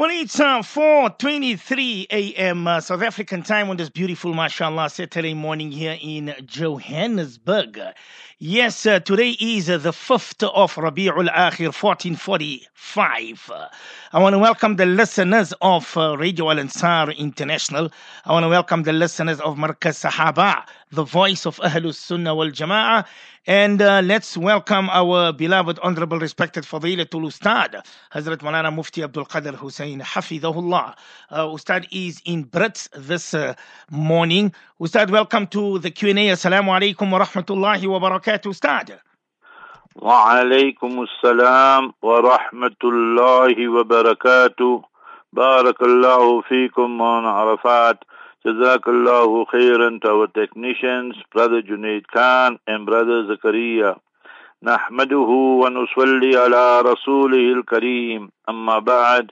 Well, it's uh, 4.23 a.m. Uh, South African time on this beautiful, mashallah, Saturday morning here in Johannesburg. Yes, uh, today is uh, the 5th of Rabi'ul Akhir, 1445. Uh, I want to welcome the listeners of uh, Radio Al Ansar International. I want to welcome the listeners of Markaz Sahaba, the voice of Ahlul Sunnah wal Jama'ah. And uh, let's welcome our beloved, honorable, respected Fadilatul Ustad, Hazrat Malana Mufti Abdul Qadir Hoosen Hafidahullah. Uh, Ustad is in Brits this uh, morning. Ustad, welcome to the Q&A. Assalamu alaikum wa rahmatullahi wa barakatuh, Ustad. وعليكم wa rahmatullahi wa وبركاته بارك الله فيكم ونعرفات الله خيرا. To our technicians brother Junaid Khan and brother Zakaria. نحمده ونصلي على رسوله الكريم. أما بعد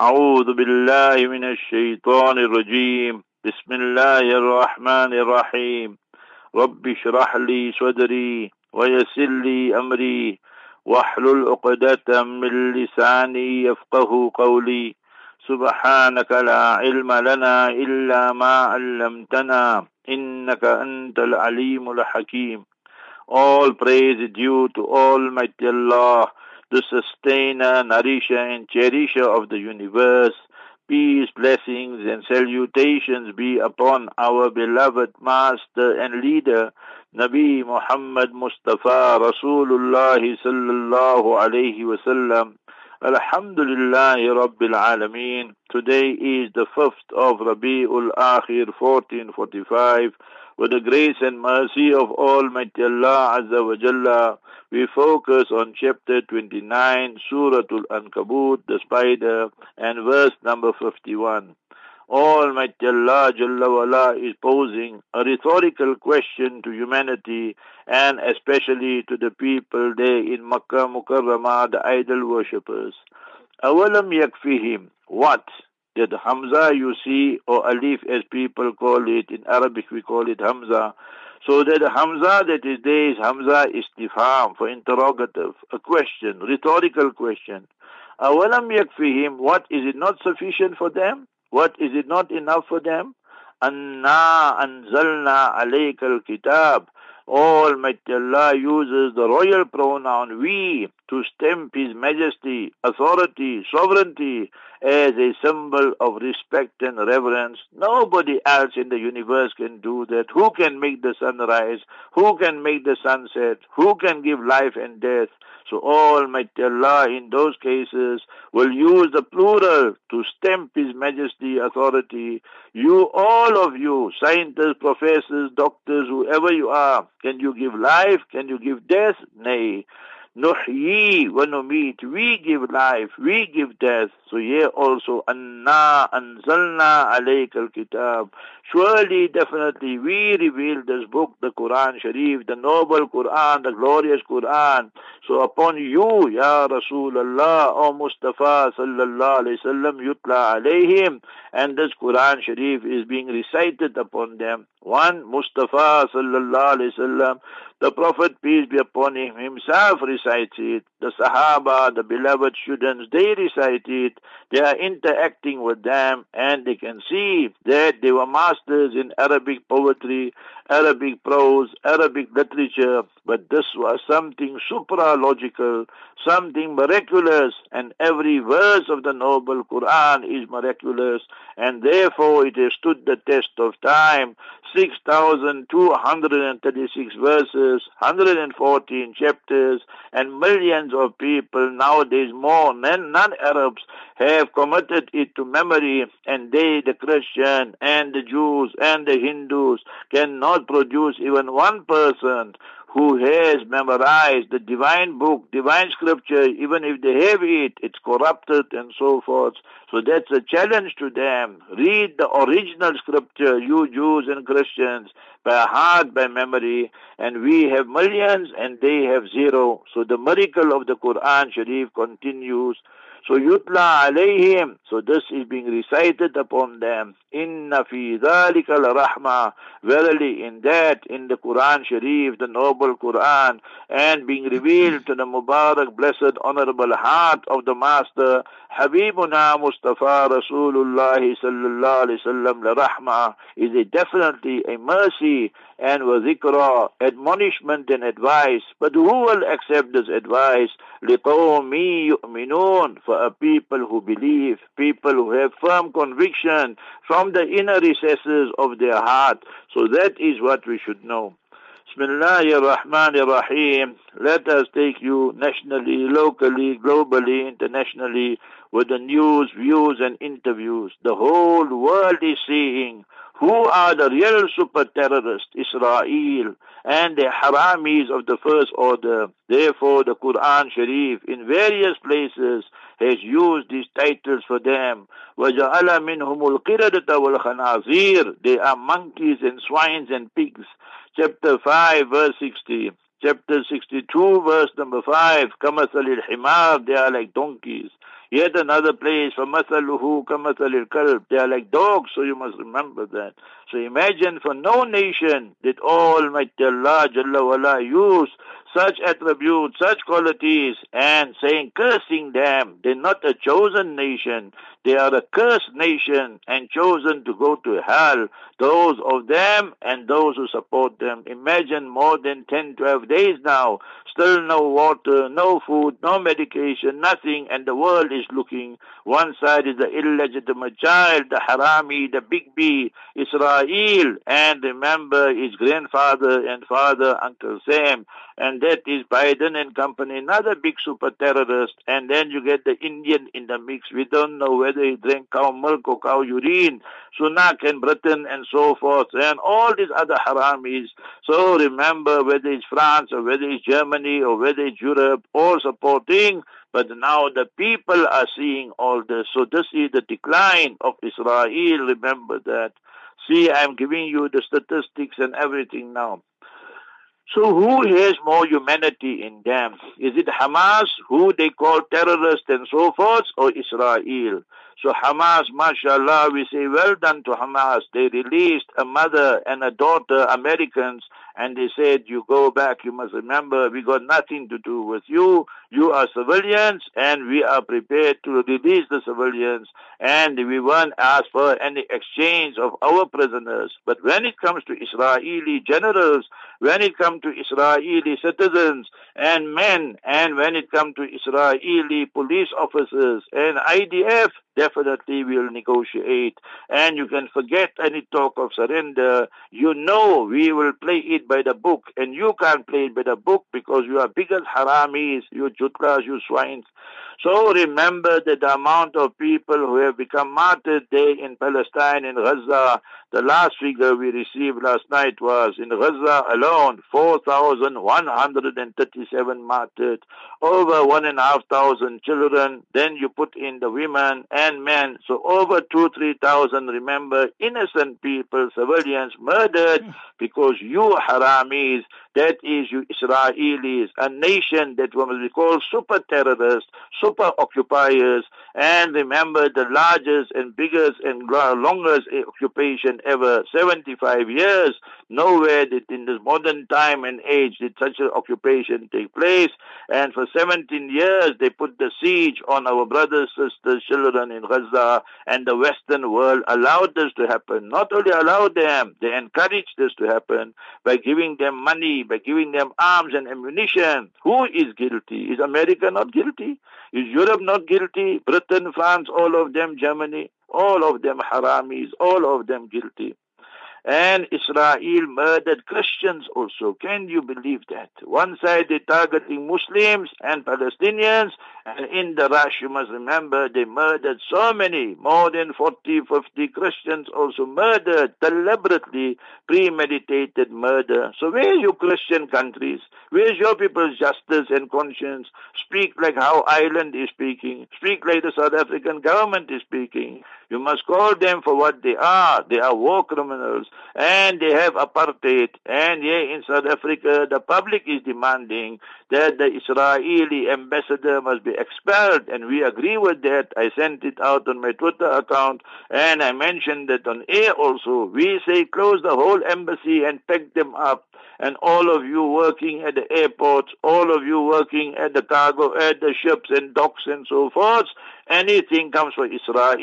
أعوذ بالله من الشيطان الرجيم. بسم الله الرحمن الرحيم. رب اشرح لي صدري ويسر لي أمري. واحلل عقدة من لساني يفقه قولي. سبحانك لا علم لنا إلا ما علمتنا إنك أنت العليم الحكيم All praise is due to Almighty Allah, the sustainer, nourisher and cherisher of the universe. Peace, blessings and salutations be upon our beloved master and leader, Nabi Muhammad Mustafa Rasulullah sallallahu alayhi wasallam. Alhamdulillah Rabbil Alameen. Today is the 5th of Rabi'ul Akhir 1445. With the grace and mercy of Almighty Allah Azza wa Jalla, we focus on chapter 29, Suratul Ankabut, the spider, and verse number 51. Almighty Allah Jalla wala is posing a rhetorical question to humanity and especially to the people there in Makkah Mukarramah, the idol worshippers. Awalam yakfihim. What? That Hamza you see, or Alif as people call it, in Arabic we call it Hamza. So that Hamza that is there is Hamza istifham, for interrogative, a question, rhetorical question. Awalam yakfihim. What? Is it not sufficient for them? What is it not enough for them? Anna anzalna alayka al-kitab. Almighty Allah uses the royal pronoun we to stamp His majesty, authority, sovereignty as a symbol of respect and reverence. Nobody else in the universe can do that. Who can make the sun rise? Who can make the sun set? Who can give life and death? So Almighty Allah in those cases will use the plural to stamp His majesty, authority. You, all of you, scientists, professors, doctors, whoever you are, can you give life? Can you give death? Nay. Nuhyi wa numit. We give life, we give death. So here also, Anna anzalna alayka al-kitab. Surely, definitely, we revealed this book, the Quran Sharif, the noble Quran, the glorious Quran. So upon you, Ya Rasulullah, O Mustafa sallallahu alayhi wasallam, yutla alayhim, and this Quran Sharif is being recited upon them. One, Mustafa sallallahu alayhi wasallam, the Prophet, peace be upon him, himself recites it. The Sahaba, the beloved students, they recite it. They are interacting with them and they can see that they were masters in Arabic poetry, Arabic prose, Arabic literature, but this was something supralogical, something miraculous, and every verse of the noble Quran is miraculous, and therefore it has stood the test of time. 6,236 verses, 114 chapters, and millions of people nowadays, more than non-Arabs, have committed it to memory, and they, the Christian and the Jews and the Hindus, cannot produce even one person who has memorized the divine book, divine scripture, even if they have it, it's corrupted and so forth. So that's a challenge to them. Read the original scripture, you Jews and Christians, by heart, by memory, and we have millions and they have zero. So the miracle of the Quran Sharif continues. So yutla alayhim. So this is being recited upon them. Inna fi dhalika rahma. Verily in that, in the Quran Sharif, the noble Quran, and being revealed to the Mubarak, blessed, honorable heart of the Master, Habibuna Mustafa Rasulullah sallallahu alayhi wasallam la rahma is a definitely a mercy and wa zikra, admonishment and advice. But who will accept this advice? لِقَوْمِ يُؤْمِنُونَ For a people who believe, people who have firm conviction from the inner recesses of their heart. So that is what we should know. Bismillahir Rahim. Let us take you nationally, locally, globally, internationally with the news, views and interviews. The whole world is seeing who are the real super terrorists, Israel and the haramis of the first order. Therefore the Quran Sharif in various places has used these titles for them. وَجَعَلَ مِنْهُمُ الْقِرَدَةَ وَالْخَنَازِيرَ They are monkeys and swines and pigs chapter 5, verse 60. Chapter 62, verse number 5, كَمَثَلِ الْحِمَارِ They are like donkeys. Yet another place, فَمَثَلُهُ كَمَثَلِ الْكَلْبِ They are like dogs, so you must remember that. So imagine for no nation did Almighty Allah Jalla wala use such attributes, such qualities, and saying, cursing them. They're not a chosen nation. They are a cursed nation and chosen to go to hell. Those of them and those who support them. Imagine more than 10, 12 days now. Still no water, no food, no medication, nothing, and the world is looking. One side is the illegitimate child, the harami, the big B, Israel, and remember his grandfather and father, Uncle Sam and that is Biden and company, another big super terrorist, and then you get the Indian in the mix. We don't know whether he drank cow milk or cow urine, Sunak and Britain and so forth, and all these other haramis. So remember whether it's France or whether it's Germany or whether it's Europe, all supporting but now the people are seeing all this. So this is the decline of Israel. Remember that. See, I'm giving you the statistics and everything now. So who has more humanity in them? Is it Hamas, who they call terrorists and so forth, or Israel? So Hamas, mashallah, we say well done to Hamas. They released a mother and a daughter, Americans, and they said, you go back, you must remember, we got nothing to do with you. You are civilians, and we are prepared to release the civilians, and we won't ask for any exchange of our prisoners. But when it comes to Israeli generals, when it comes to Israeli citizens and men, and when it comes to Israeli police officers and IDF, definitely we'll negotiate. And you can forget any talk of surrender. You know we will play it by the book, and you can't play it by the book because you are bigger haramis, you jutras, you swines. So remember that the amount of people who have become martyred there in Palestine, in Gaza, the last figure we received last night was in Gaza alone, 4,137 martyred, over one and a half thousand children. Then you put in the women and men. So over two, three thousand, remember, innocent people, civilians murdered hmm. because you haramis, that is you Israelis, a nation that will be called super terrorists, super occupiers, and remember the largest and biggest and longest occupation ever, 75 years. Nowhere did in this modern time and age did such an occupation take place. And for 17 years they put the siege on our brothers, sisters, children in Gaza, and the Western world allowed this to happen. Not only allowed them, they encouraged this to happen by giving them money, by giving them arms and ammunition. Who is guilty? Is America not guilty? Is Europe not guilty? Britain, France, all of them, Germany, all of them haramis, all of them guilty. And Israel murdered Christians also. Can you believe that? One side they're targeting Muslims and Palestinians, and in the rush, you must remember, they murdered so many, more than 40, 50 Christians also murdered, deliberately premeditated murder. So where are your Christian countries? Where's your people's justice and conscience? Speak like how Ireland is speaking. Speak like the South African government is speaking. You must call them for what they are. They are war criminals. and they have apartheid. And here in South Africa, the public is demanding that the Israeli ambassador must be expelled, and we agree with that. I sent it out on my Twitter account, and I mentioned that on air also. We say close the whole embassy and pack them up and all of you working at the airports, all of you working at the cargo, at the ships and docks and so forth, anything comes from Israel,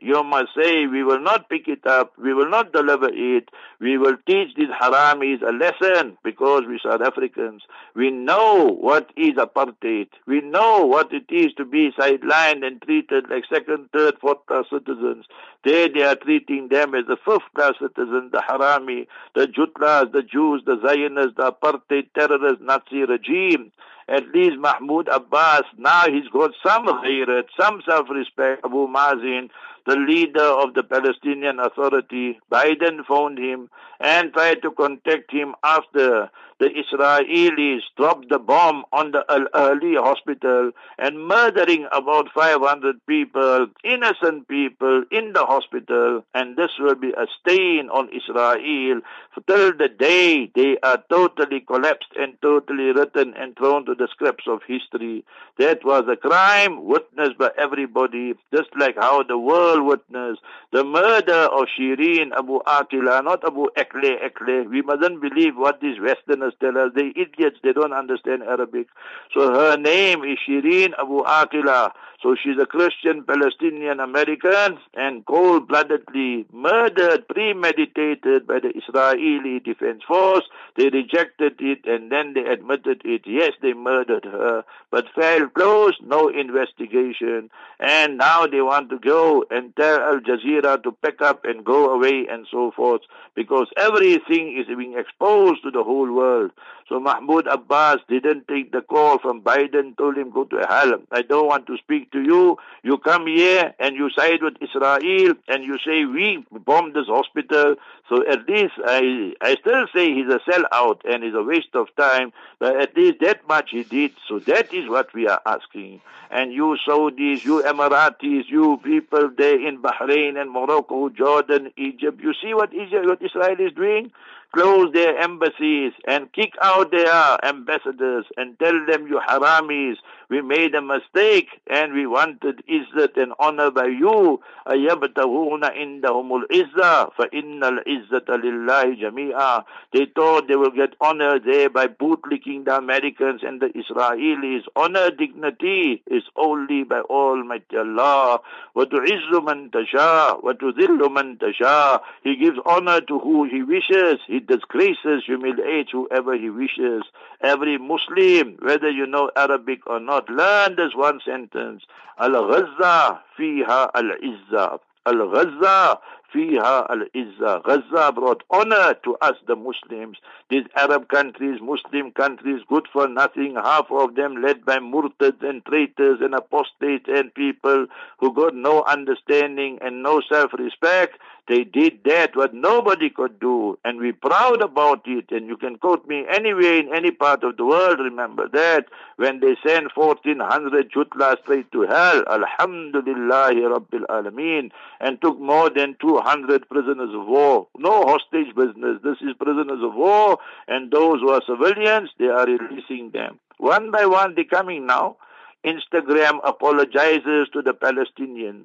you must say, we will not pick it up, we will not deliver it, we will teach these haramis a lesson because we South Africans, we know what is apartheid, we know what it is to be sidelined and treated like second, third, fourth class citizens. There they are treating them as the fifth class citizens, the harami, the jutlas, the Jews, the Zionists, the apartheid terrorist Nazi regime at least Mahmoud Abbas, now he's got some ghairat, some self-respect. Abu Mazin, the leader of the Palestinian Authority, Biden phoned him and tried to contact him after the Israelis dropped the bomb on the Al Ahli hospital and murdering about 500 people, innocent people in the hospital. And this will be a stain on Israel till the day they are totally collapsed and totally written and thrown to the scraps of history. That was a crime witnessed by everybody, just like how the world witnessed the murder of Shireen Abu Akila, not Abu Ekle Ekle. We mustn't believe what these Westerners tell us. They idiots, they don't understand Arabic. So her name is Shireen Abu Akila. So she's a Christian Palestinian American and cold-bloodedly murdered, premeditated by the Israeli Defense Force. They rejected it and then they admitted it. Yes, they murdered her, but file closed, no investigation. And now they want to go and tell Al Jazeera to pack up and go away and so forth because everything is being exposed to the whole world. So Mahmoud Abbas didn't take the call from Biden, told him go to hell. I don't want to speak to you. You come here and you side with Israel and you say we bombed this hospital. So at least I, I still say he's a sellout and it's a waste of time, but at least that much he did. So that is what we are asking. And you Saudis, you Emiratis, you people there in Bahrain and Morocco, Jordan, Egypt, you see what Egypt, what Israel is doing? close their embassies and kick out their ambassadors and tell them you haramis, we made a mistake and we wanted izzat and honor by you. أَيَبْتَغُونَ عِنْدَهُمُ الْعِزَّةِ فَإِنَّ الْعِزَّةَ لِلَّهِ جَمِيعًا They thought they will get honor there by bootlicking the Americans and the Israelis. Honor, dignity is only by Almighty Allah. وَتُعِزُّ مَنْ تَشَاءُ وَتُذِلُّ مَنْ تَشَاءُ He gives honor to who He wishes. He disgraces, humiliates whoever He wishes. Every Muslim, whether you know Arabic or not, learn this one sentence. Al-Ghazza fiha al-Izza. Al-Ghazza fiha al-Izza. Gaza brought honor to us, the Muslims. These Arab countries, Muslim countries, good for nothing, half of them led by murtads and traitors and apostates and people who got no understanding and no self-respect. They did that what nobody could do, and we're proud about it. And you can quote me anywhere in any part of the world. Remember that when they sent 1400 jutlas straight to hell, Alhamdulillah Rabbil Alameen, and took more than 200 prisoners of war. No hostage business. This is prisoners of war, and those who are civilians, they are releasing them. One by one, they're coming now. Instagram apologizes to the Palestinians.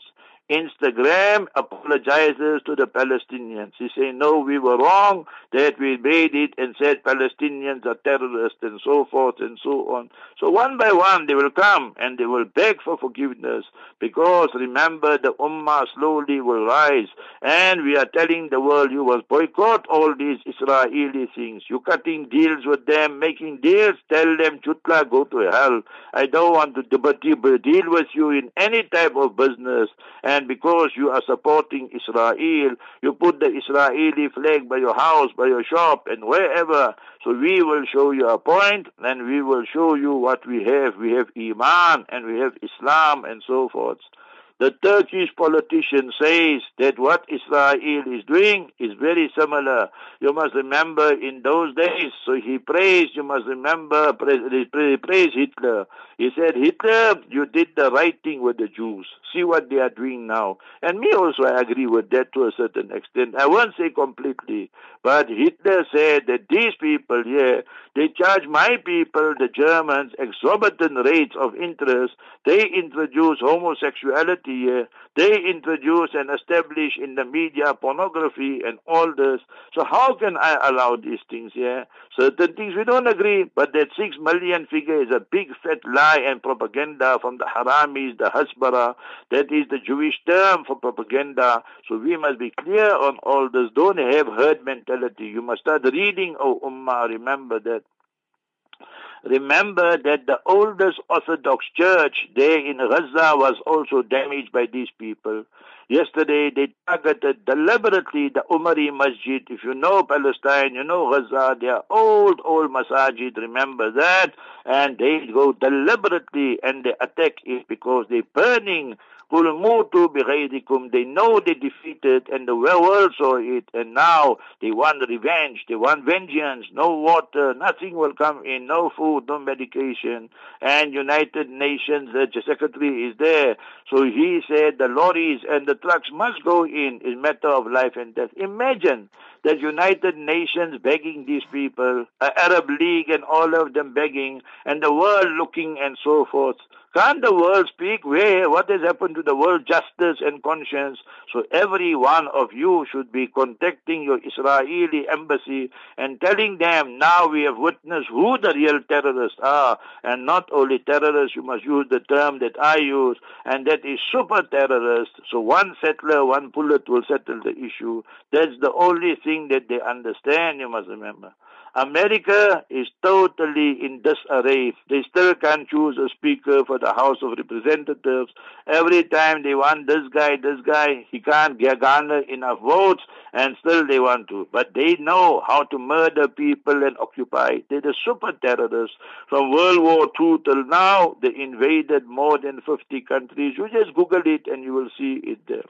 Instagram apologizes to the Palestinians. He say, no, we were wrong, that we made it and said Palestinians are terrorists and so forth and so on. So one by one they will come and they will beg for forgiveness because remember the Ummah slowly will rise and we are telling the world you must boycott all these Israeli things. You cutting deals with them, making deals, tell them, Chutla, go to hell. I don't want to deal with you in any type of business. And and because you are supporting Israel, you put the Israeli flag by your house, by your shop, and wherever. So we will show you a point, and we will show you what we have. We have Iman, and we have Islam, and so forth. The Turkish politician says that what Israel is doing is very similar. You must remember in those days, so he praised, you must remember, he praised Hitler. He said, Hitler, you did the right thing with the Jews. See what they are doing now. And me also, I agree with that to a certain extent. I won't say completely, but Hitler said that these people here, they charge my people, the Germans, exorbitant rates of interest. They introduce homosexuality here. They introduce and establish in the media pornography and all this. So how can I allow these things here? Certain things we don't agree, but that six million figure is a big fat lie and propaganda from the Haramis, the Hasbara. That is the Jewish term for propaganda. So we must be clear on all this. Don't have herd mentality. You must start reading, O oh Ummah, remember that. Remember that the oldest Orthodox church there in Gaza was also damaged by these people. Yesterday they targeted deliberately the Umari Masjid. If you know Palestine, you know Gaza, they are old, old masajid, remember that. And they go deliberately and they attack it because they're burning they know they defeated and the world saw it and now they want revenge, they want vengeance, no water, nothing will come in, no food, no medication. And United Nations uh, the secretary is there. So he said the lorries and the trucks must go in. It's matter of life and death. Imagine the United Nations begging these people, Arab League and all of them begging, and the world looking and so forth. Can't the world speak? Where? What has happened to the world justice and conscience? So every one of you should be contacting your Israeli embassy and telling them now we have witnessed who the real terrorists are. And not only terrorists, you must use the term that I use, and that is super terrorists. So one settler, one bullet will settle the issue. That's the only thing that they understand, you must remember. America is totally in disarray. They still can't choose a speaker for the House of Representatives. Every time they want this guy, this guy, he can't garner enough votes, and still they want to. But they know how to murder people and occupy. They're the super terrorists. From World War II till now, they invaded more than 50 countries. You just Google it and you will see it there.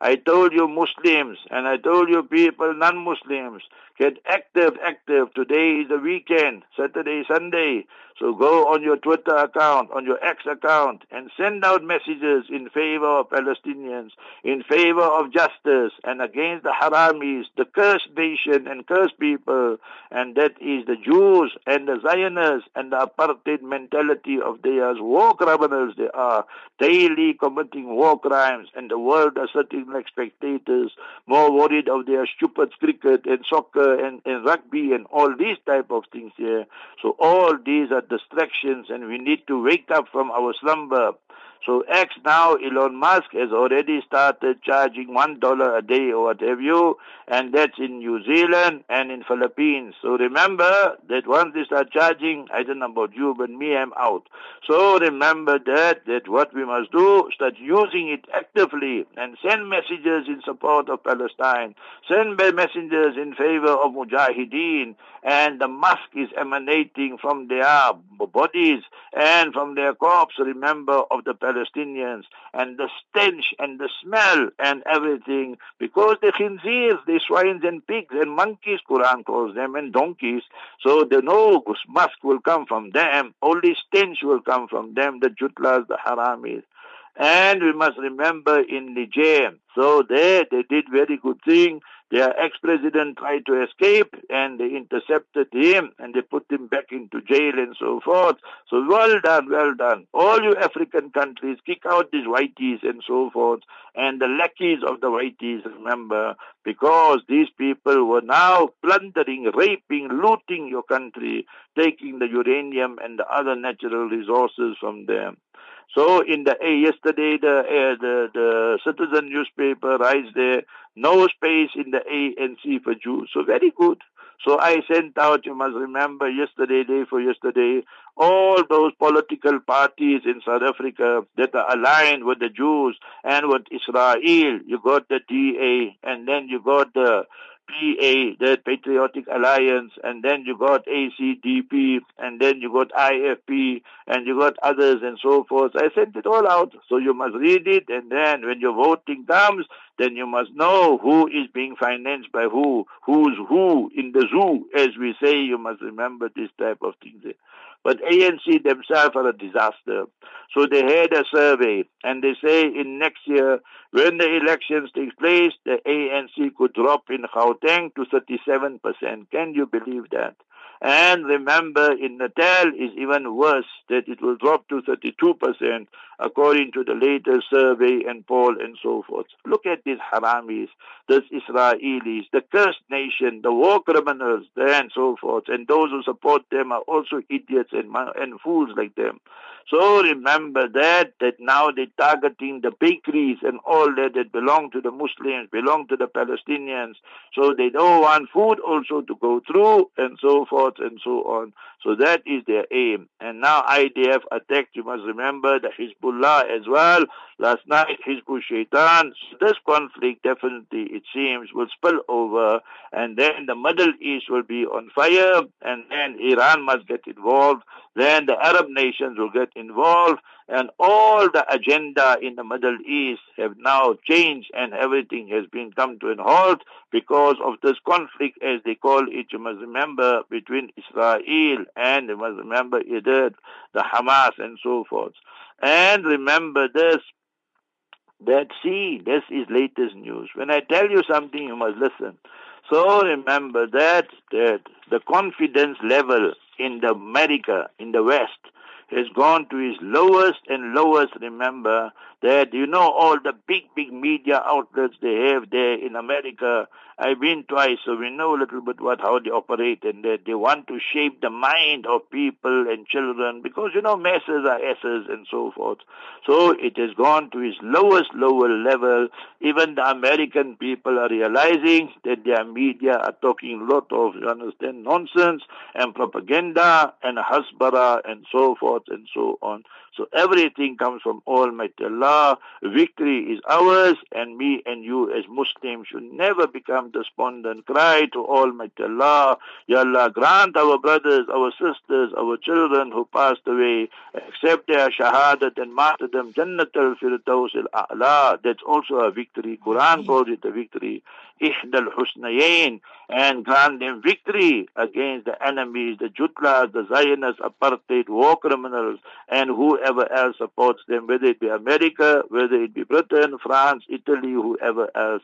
I told you Muslims and I told you people, non-Muslims, get active, active. Today is the weekend, Saturday, Sunday. So go on your Twitter account, on your X account, and send out messages in favor of Palestinians, in favor of justice, and against the Haramis, the cursed nation and cursed people, and that is the Jews and the Zionists and the apartheid mentality of theirs. War criminals they are, daily committing war crimes, and the world are sitting like spectators, more worried of their stupid cricket and soccer and, and rugby and all these type of things here. So all these are distractions and we need to wake up from our slumber. So X now, Elon Musk has already started charging one dollar a day or what have you, and that's in New Zealand and in Philippines. So remember that once they start charging, I don't know about you, but me, I'm out. So remember that, that what we must do, start using it actively and send messages in support of Palestine. Send messengers in favor of Mujahideen and the musk is emanating from their bodies and from their corpse, remember, of the Palestinians, and the stench and the smell and everything, because the khinzirs, the swines and pigs and monkeys, Quran calls them, and donkeys, so the no musk will come from them, only stench will come from them, the jutlas, the haramis. And we must remember in Niger, so there they did very good thing. Their ex-president tried to escape and they intercepted him and they put him back into jail and so forth. So well done, well done. All you African countries, kick out these whiteys and so forth and the lackeys of the whiteys, remember, because these people were now plundering, raping, looting your country, taking the uranium and the other natural resources from them. So in the uh, yesterday, the, uh, the the Citizen newspaper writes there, no space in the ANC for Jews. So very good. So I sent out, you must remember, yesterday, day for yesterday, all those political parties in South Africa that are aligned with the Jews and with Israel. You got the DA, and then you got the PA, the Patriotic Alliance, and then you got ACDP, and then you got IFP, and you got others and so forth. I sent it all out, so you must read it, and then when your voting comes, then you must know who is being financed by who, who's who in the zoo, as we say. You must remember this type of things. But ANC themselves are a disaster. So they had a survey and they say in next year, when the elections take place, the ANC could drop in Gauteng to 37%. Can you believe that? And remember, in Natal is even worse, that it will drop to 32%, according to the latest survey and poll and so forth. Look at these haramis, these Israelis, the cursed nation, the war criminals, and so forth. And those who support them are also idiots and, and fools like them. So remember that, that now they're targeting the bakeries and all that that belong to the Muslims, belong to the Palestinians. So they don't want food also to go through and so forth and so on. So that is their aim. And now IDF attacked, you must remember, the Hezbollah as well. Last night, Hizbul Shaitan. This conflict definitely, it seems, will spill over and then the Middle East will be on fire and then Iran must get involved. Then the Arab nations will get involved and all the agenda in the Middle East have now changed and everything has been come to an halt because of this conflict as they call it, you must remember, between Israel and you must remember Iran, the Hamas and so forth. And remember this, that see, this is latest news. When I tell you something, you must listen. So remember that, that the confidence level in the America, in the West, has gone to its lowest and lowest. Remember that you know all the big, big media outlets they have there in America. I've been twice, so we know a little bit what how they operate, and that they want to shape the mind of people and children because you know masses are asses and so forth. So it has gone to its lowest, lower level. Even the American people are realizing that their media are talking a lot of, you understand, nonsense and propaganda and hasbara and so forth and so on. So everything comes from Almighty Allah. Victory is ours, and me and you as Muslims should never become despondent. Cry to Almighty Allah, Ya Allah, grant our brothers, our sisters, our children who passed away, accept their shahadat and martyrdom, Jannat al-Firdaus al-A'la. That's also a victory. Quran calls it a victory. Ihdal Husnayain and grant them victory against the enemies, the Jutlas, the Zionists, apartheid, war criminals, and whoever else supports them, whether it be America, whether it be Britain, France, Italy, whoever else.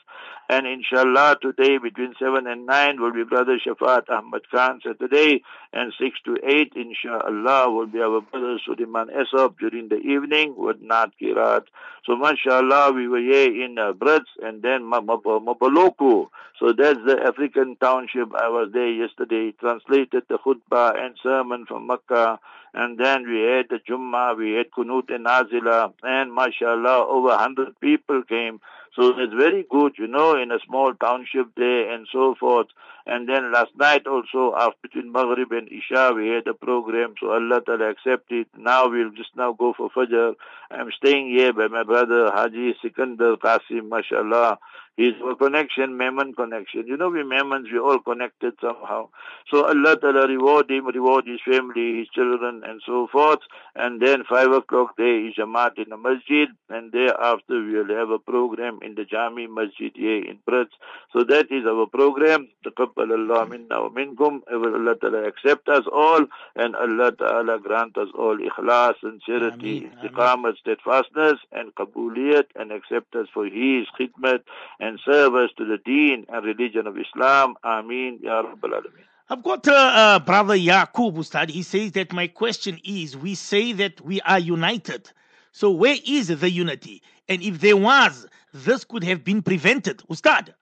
And inshallah, today between 7 and 9 will be Brother Shafat Ahmad Khan Saturday, and 6 to 8, inshallah, will be our Brother Suleiman Esop during the evening with Nat Kirat. So, mashallah, we were here in uh, Brits and then Mabaloku. So that's the African township. I was there yesterday, translated the khutbah and sermon from Makkah. And then we had the Jummah, we had Kunut and Nazila, and mashallah, over 100 people came. So it's very good, you know, in a small township there and so forth. And then last night also, after between Maghrib and Isha, we had a program, so Allah Ta'ala accepted. Now we'll just now go for Fajr. I'm staying here by my brother Haji Sikandar Qasim, mashallah his connection, Memon connection. You know, we Memons, we all connected somehow. So Allah Ta'ala reward him, reward his family, his children, and so forth. And then five o'clock there is Jamaat in the Masjid, and thereafter we'll have a program in the Jami Masjid here in Brits. So that is our program. Taqabbal Allah minna wa minkum. Allah Ta'ala accept us all, and Allah Ta'ala grant us all ikhlas, sincerity, istiqamah, steadfastness, and kabuliyat, and accept us for His khidmat. And service to the deen and religion of Islam. Ameen. Ya Rabbal Alameen. I've got uh, uh, brother Yaqub Ustad. He says that my question is we say that we are united. So where is the unity? And if there was, this could have been prevented. Ustad.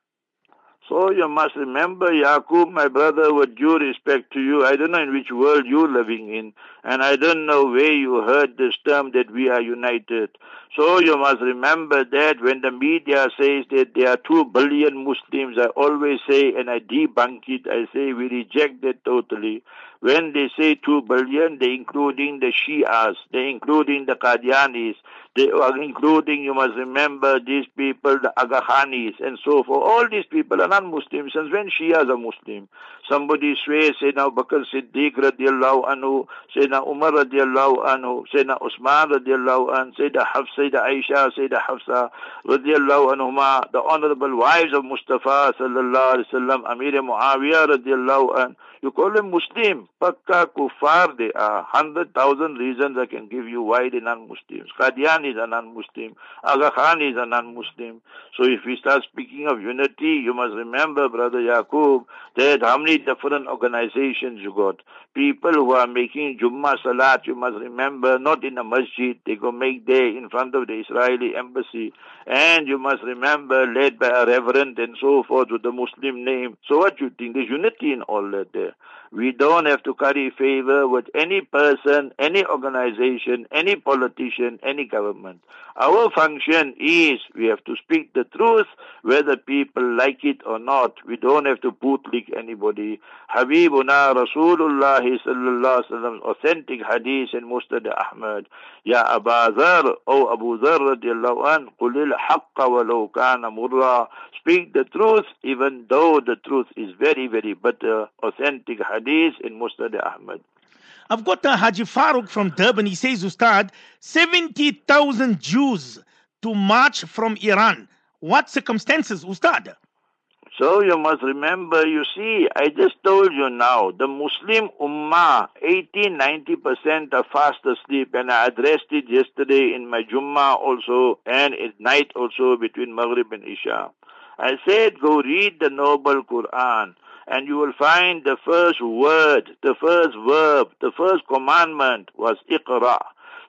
So you must remember, Yaqub, my brother, with due respect to you, I don't know in which world you're living in, and I don't know where you heard this term that we are united. So you must remember that when the media says that there are two billion Muslims, I always say, and I debunk it, I say we reject that totally. When they say two billion, they're including the Shias, they're including the Qadianis, They including, you must remember, these people, the Aga Khanis and so forth. All these people are non-Muslims. Since when Shia is a Muslim? Somebody swears Sayyidina Bakr Siddiq radiallahu anhu, Sayyidina Umar radiallahu anhu, Sayyidina Usman radiallahu anhu, Sayyidina Hafsa, Sayyidina Aisha, Sayyidina Hafsa radiallahu anhuma, the honorable wives of Mustafa sallallahu alayhi wa sallam, Amir Muawiyah radiallahu anhu. You call them Muslim. Pakka kuffar they are. Hundred thousand reasons I can give you why they are non-Muslims. Qadian is a non-Muslim. Aga Khan is a non-Muslim. So if we start speaking of unity, you must remember, Brother Yaqub, that how many different organizations you got. People who are making Jummah Salat, you must remember, not in a masjid. They go make there in front of the Israeli embassy. And you must remember, led by a reverend and so forth with the Muslim name. So what you think? There's unity in all that there. We don't have to curry favor with any person, any organization, any politician, any government. Our function is we have to speak the truth, whether people like it or not. We don't have to bootlick anybody. Habibuna Rasulullah sallallahu alaihi authentic hadith in Musnad Ahmad. Ya Abu Dhar, O Abu Dhar radiallahu an, qulil haqqa walau kana murra. Speak the truth even though the truth is very, very bitter. Authentic hadith in Musnad Ahmad. I've got uh, Haji Farouk from Durban. He says, Ustad, 70,000 Jews to march from Iran. What circumstances, Ustad? So you must remember, you see, I just told you now, the Muslim Ummah, 80-90% are fast asleep and I addressed it yesterday in my Jummah also and at night also between Maghrib and Isha. I said, go read the Noble Quran and you will find the first word, the first verb, the first commandment was Iqra.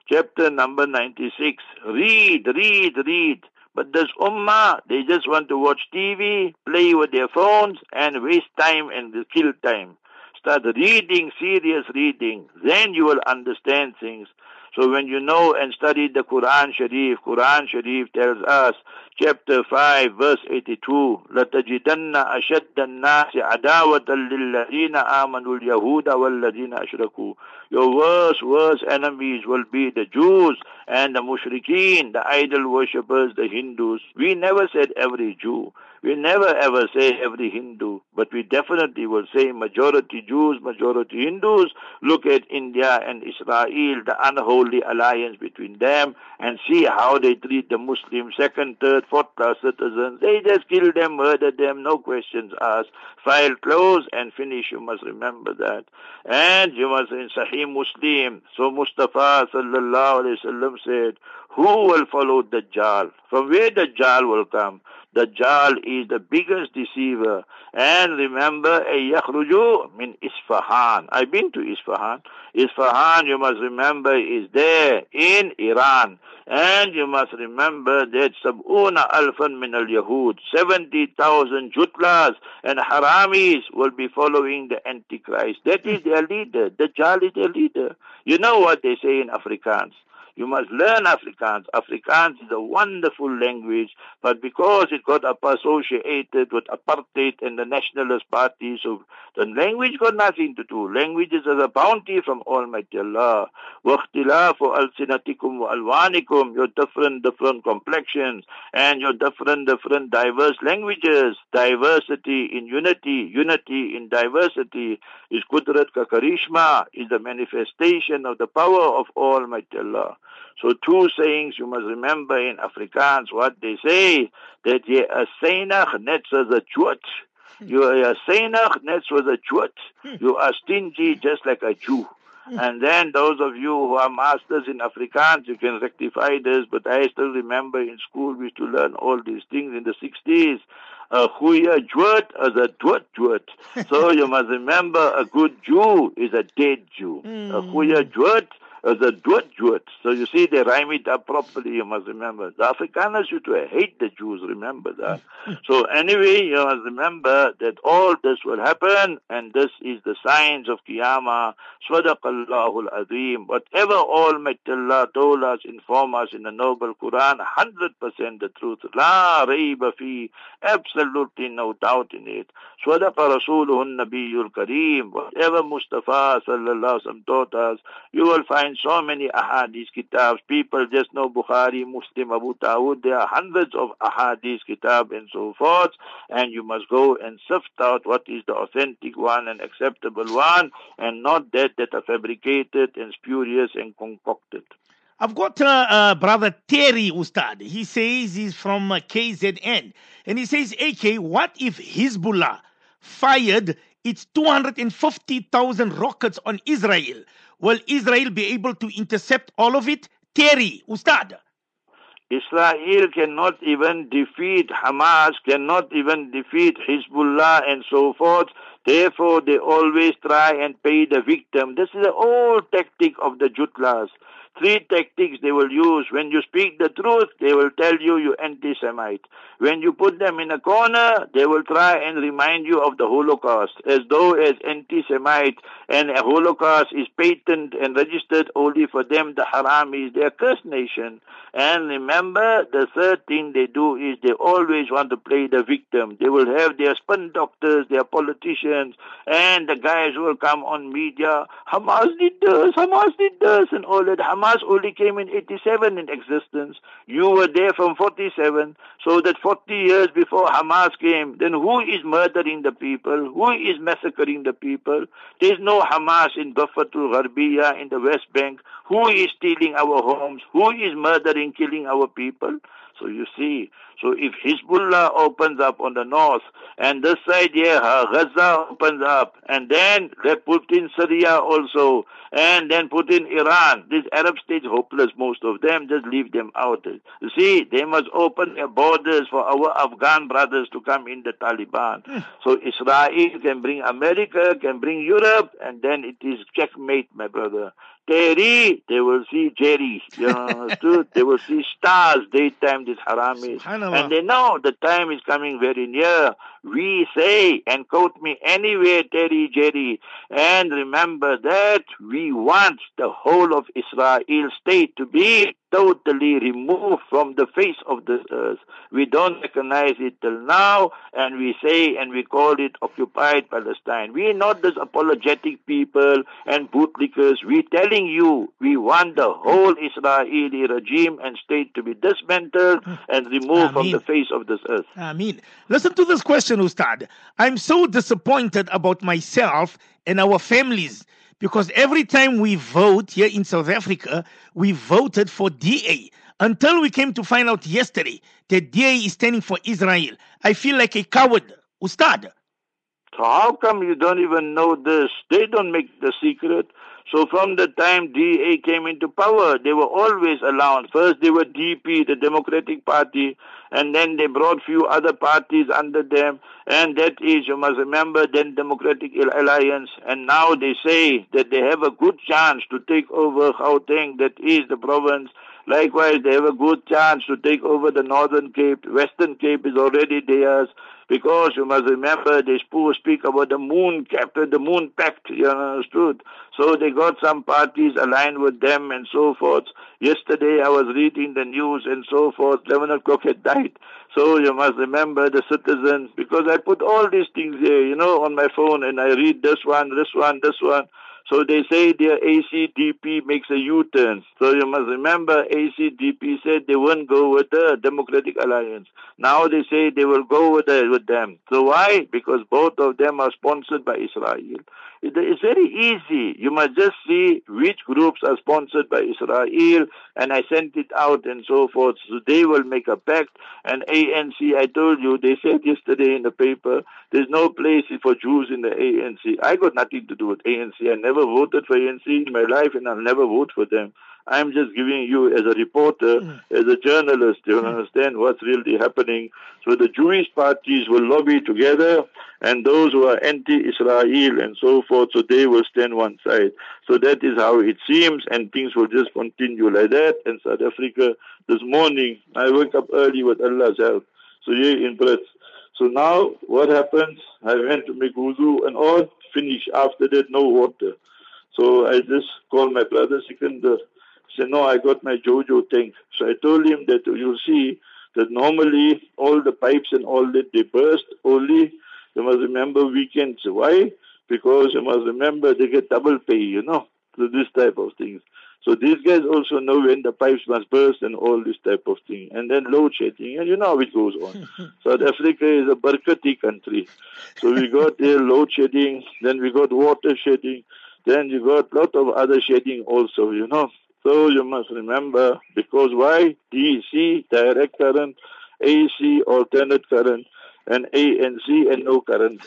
Chapter number 96. Read, read, read. But this ummah, they just want to watch TV, play with their phones, and waste time and kill time. Start reading, serious reading. Then you will understand things. So when you know and study the Quran Sharif, Quran Sharif tells us, chapter 5, verse 82, لَتَجِدَنَّ أَشَدَّ النَّاسِ عَدَاوَةً لِلَّذِينَ آمَنُوا الْيَهُودَ وَالَّذِينَ أَشْرَكُوا Your worst, worst enemies will be the Jews and the mushrikeen, the idol worshippers, the Hindus. We never said every Jew. We never ever say every Hindu, but we definitely will say majority Jews, majority Hindus. Look at India and Israel, the unholy alliance between them, and see how they treat the Muslims, second, third, fourth class citizens. They just kill them, murder them, no questions asked. File close and finish. You must remember that. And you must in Sahih Muslim. So Mustafa sallallahu alayhi wasallam said, who will follow Dajjal? From where Dajjal will come? Dajjal is the biggest deceiver. And remember, Yakhruju min Isfahan. I've been to Isfahan. Isfahan, you must remember, is there in Iran. And you must remember that Sab'una Alfan min al-Yahud, 70,000 Jutlas and Haramis will be following the Antichrist. That is their leader. Dajjal is their leader. You know what they say in Afrikaans. You must learn Afrikaans. Afrikaans is a wonderful language, but because it got associated with apartheid and the nationalist parties, so the language got nothing to do. Languages are a bounty from Almighty Allah. وَاخْتِلَافُ أَلْسِنَتِكُمْ وَأَلْوَانِكُمْ Your different, different complexions and your different, different diverse languages. Diversity in unity, unity in diversity is Qudrat ka Karishma, is the manifestation of the power of Almighty Allah. So two sayings you must remember in Afrikaans, what they say, that ye a seinig net soos a chut. Hmm. You are a seinig net soos a chut. Hmm. You are stingy just like a Jew. Hmm. And then those of you who are masters in Afrikaans, you can rectify this, but I still remember in school we used to learn all these things in the 60s. A goeie Jood is a dood Jood. So you must remember a good Jew is a dead Jew. A goeie Jood a dood Jood. So you see, they rhyme it up properly, you must remember. The Afrikaners used to hate the Jews, remember that. so anyway, you must remember that all this will happen, and this is the signs of Qiyamah. Sadaqallahu al-Azim. Whatever Almighty Allah told us, inform us in the Noble Quran, 100% the truth. La rayba fi. Absolutely no doubt in it. Sadaqa Rasuluhu Nabiyul Kareem. Whatever Mustafa sallallahu wasallam taught us, you will find so many ahadith kitabs. People just know Bukhari, Muslim, Abu Dawud. There are hundreds of ahadith kitab and so forth. And you must go and sift out what is the authentic one and acceptable one and not that that are fabricated and spurious and concocted. I've got uh, uh, brother Terry Ustad. He says he's from uh, KZN. And he says, AK, what if Hezbollah fired its 250,000 rockets on Israel? Will Israel be able to intercept all of it? Terry Ustad. Israel cannot even defeat Hamas, cannot even defeat Hezbollah and so forth. Therefore, they always try and pay the victim. This is the old tactic of the Jutlas. Three tactics they will use. When you speak the truth, they will tell you you anti-Semite. When you put them in a corner, they will try and remind you of the Holocaust, as though as anti-Semite and a Holocaust is patent and registered only for them, the Haram is their cursed nation. And remember, the third thing they do is they always want to play the victim. They will have their spin doctors, their politicians, and the guys who will come on media, Hamas did this, Hamas did this, and all that. Hamas only came in 87 in existence. You were there from 47. So that 40 years before Hamas came, then who is murdering the people? Who is massacring the people? There's no Hamas in Dafatul Gharbiya in the West Bank. Who is stealing our homes? Who is murdering, killing our people? So you see, so if Hezbollah opens up on the north, and this side here, Gaza opens up, and then they put in Syria also, and then put in Iran, these Arab states hopeless, most of them, just leave them out. You see, they must open their borders for our Afghan brothers to come in the Taliban. Hmm. So Israel can bring America, can bring Europe, and then it is checkmate, my brother. Terry, they will see Jerry. You understood? they will see stars daytime, this haramis. And they know the time is coming very near. We say, and quote me anywhere, Terry, Jerry. And remember that we want the whole of Israel state to be totally removed from the face of the earth. We don't recognize it till now, and we say and we call it occupied Palestine. We are not those apologetic people and bootlickers. We're telling you we want the whole Israeli regime and state to be dismantled and removed from the face of this earth. I mean, listen to this question, Ustad. I'm so disappointed about myself and our families because every time we vote here in South Africa, we voted for DA. Until we came to find out yesterday that DA is standing for Israel. I feel like a coward. Ustad. So how come you don't even know this? They don't make the secret. So from the time DA came into power, they were always allowed. First they were DP, the Democratic Party, and then they brought few other parties under them, and that is, you must remember, then Democratic Alliance, and now they say that they have a good chance to take over Gauteng, that is the province, Likewise, they have a good chance to take over the Northern Cape. Western Cape is already theirs because you must remember these they speak about the moon captain, the moon pact, you understood. So they got some parties aligned with them and so forth. Yesterday I was reading the news and so forth. 11 o'clock had died. So you must remember the citizens because I put all these things here, you know, on my phone and I read this one, this one, this one. So they say their ACDP makes a U-turn. So you must remember ACDP said they won't go with the Democratic Alliance. Now they say they will go with, the, with them. So why? Because both of them are sponsored by Israel. It's very easy. You must just see which groups are sponsored by Israel, and I sent it out and so forth. So they will make a pact. And ANC, I told you, they said yesterday in the paper, there's no place for Jews in the ANC. I got nothing to do with ANC. I never voted for ANC in my life, and I'll never vote for them. I'm just giving you as a reporter, mm. as a journalist, you mm. understand what's really happening. So the Jewish parties will lobby together and those who are anti-Israel and so forth, so they will stand one side. So that is how it seems and things will just continue like that. In South Africa, this morning, I woke up early with Allah's help. So here in Brits. So now what happens? I went to make wudu and all, finish after that, no water. So I just called my brother Sikandar said, no, I got my JoJo tank. So I told him that you'll see that normally all the pipes and all that, they burst only, you must remember weekends. Why? Because you must remember they get double pay, you know, to this type of things. So these guys also know when the pipes must burst and all this type of thing. And then load shedding, and you know how it goes on. South Africa is a Barkati country. So we got there load shedding, then we got water shedding, then you got lot of other shedding also, you know. So you must remember, because why? DC, direct current, AC, alternate current, and ANC, and no current.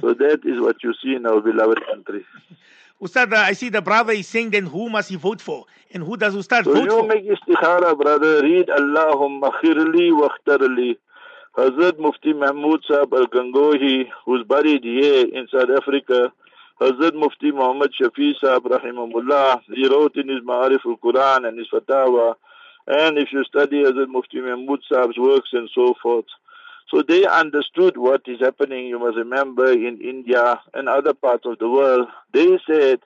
So that is what you see in our beloved country. Ustad, uh, I see the brother is saying then who must he vote for? And who does Ustad so vote you for? make istikhara, brother. Read Allahumma khirli wa khtarli. Hazrat Mufti Mahmud Sahib Al Gangohi, who's buried here in South Africa, Hazrat Mufti Muhammad Shafi Sahib Rahimahullah, he wrote in his Ma'arif al Quran and his Fatawa. And if you study Hazrat Mufti Mahmud Sahib's works and so forth, so they understood what is happening, you must remember, in India and other parts of the world. They said,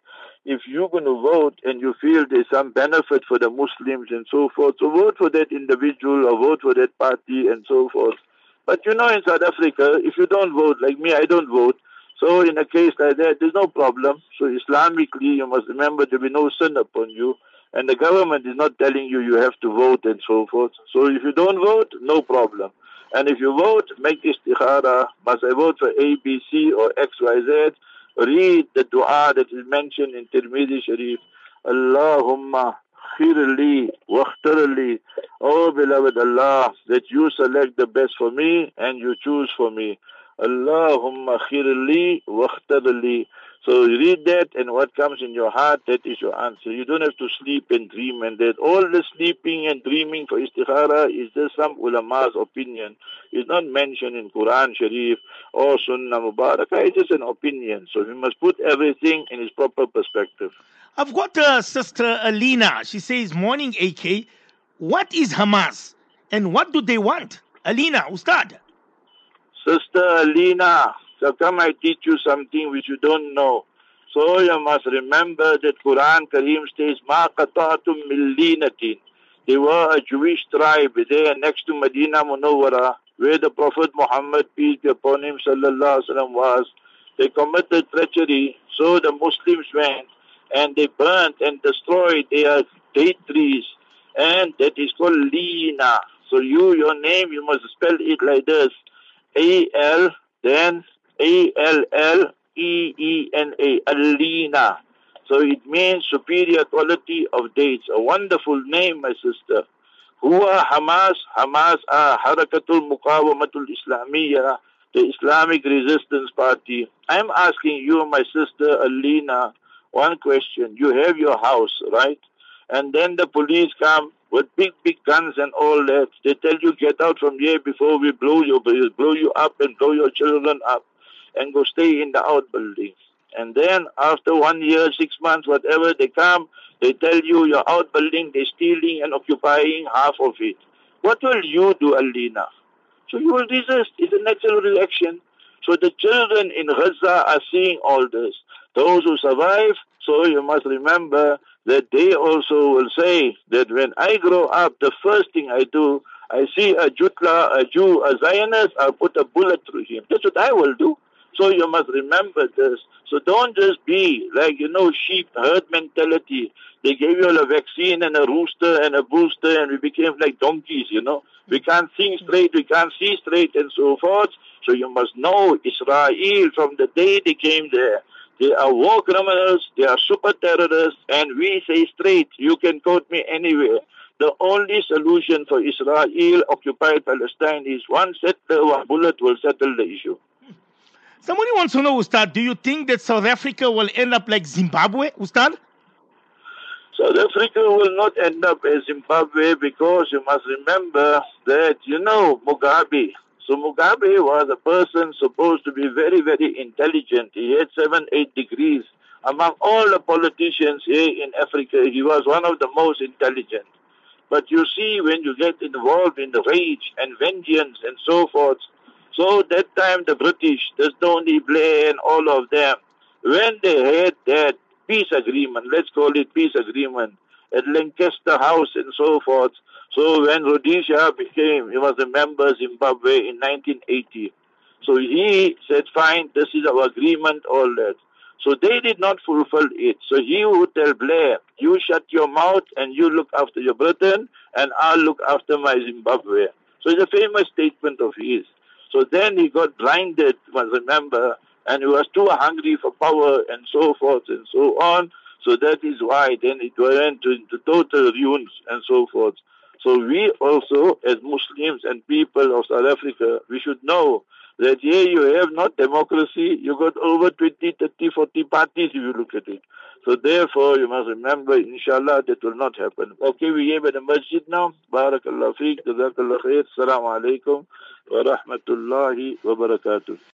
if you're going to vote and you feel there's some benefit for the Muslims and so forth, so vote for that individual or vote for that party and so forth. But you know, in South Africa, if you don't vote, like me, I don't vote. So in a case like that, there's no problem. So Islamically, you must remember there will be no sin upon you. And the government is not telling you you have to vote and so forth. So if you don't vote, no problem. And if you vote, make istikhara. Must I vote for A, B, C or X, Y, Z? Read the dua that is mentioned in Tirmidhi Sharif. Allahumma khirli wakhtarli. Oh beloved Allah, that you select the best for me and you choose for me. Allahumma khirli wakhtarli. So you read that and what comes in your heart, that is your answer. You don't have to sleep and dream and that. All the sleeping and dreaming for istikhara is just some ulama's opinion. It's not mentioned in Quran Sharif or Sunnah Mubarakah. It's just an opinion. So we must put everything in its proper perspective. I've got uh, Sister Alina. She says, Morning, AK. What is Hamas? And what do they want? Alina, Ustad. Sister Alina, so come I teach you something which you don't know. So you must remember that Quran Kareem says, Ma qata'atum millinatin. They were a Jewish tribe there next to Medina Munawwara, where the Prophet Muhammad, peace be upon him, sallallahu wasallam, was. They committed treachery, so the Muslims went and they burnt and destroyed their date trees, and that is called Lina. So you, your name, you must spell it like this: A L then A L L E E N A, Alina. So it means superior quality of dates. A wonderful name, my sister. Huwa Hamas, Hamas are Harakatul Muqawamatul Islamiyya, the Islamic Resistance Party. I'm asking you, my sister Alina, one question. You have your house, right? And then the police come with big, big guns and all that. They tell you get out from here before we blow you, blow you up and blow your children up, and go stay in the outbuilding. And then after one year, six months, whatever, they come, they tell you your outbuilding, they're stealing and occupying half of it. What will you do, Alina? So you will resist. It's a natural reaction. So the children in Gaza are seeing all this. Those who survive, so you must remember that they also will say that when I grow up, the first thing I do, I see a Jutla, a Jew, a Zionist, I'll put a bullet through him. That's what I will do. So you must remember this. So don't just be like, you know, sheep herd mentality. They gave you all a vaccine and a rooster and a booster and we became like donkeys, you know. We can't think straight, we can't see straight and so forth. So you must know Israel from the day they came there. They are war criminals, they are super terrorists, and we say straight, you can quote me anywhere. The only solution for Israel occupied Palestine is one settler, one bullet will settle the issue. Somebody wants to know, Ustad, do you think that South Africa will end up like Zimbabwe, Ustad? South Africa will not end up as Zimbabwe because you must remember that, you know, Mugabe. So Mugabe was a person supposed to be very, very intelligent. He had seven, eight degrees. Among all the politicians here in Africa, he was one of the most intelligent. But you see, when you get involved in the rage and vengeance and so forth, so that time the British, the Tony Blair and all of them, when they had that peace agreement, let's call it peace agreement, at Lancaster House and so forth. So when Rhodesia became, he was a member Zimbabwe in 1980. So he said, fine, this is our agreement, all that. So they did not fulfill it. So he would tell Blair, you shut your mouth and you look after your Britain and I'll look after my Zimbabwe. So it's a famous statement of his. So then he got blinded, must remember, and he was too hungry for power and so forth and so on. So that is why then it went into total ruins and so forth. So we also, as Muslims and people of South Africa, we should know that here you have not democracy, you got over 20, 30, 40 parties if you look at it. So therefore, you must remember, inshallah, that will not happen. Okay, we have the masjid now. Barakallah feek, jazakallah khair, assalamu alaikum wa rahmatullahi wa barakatuh.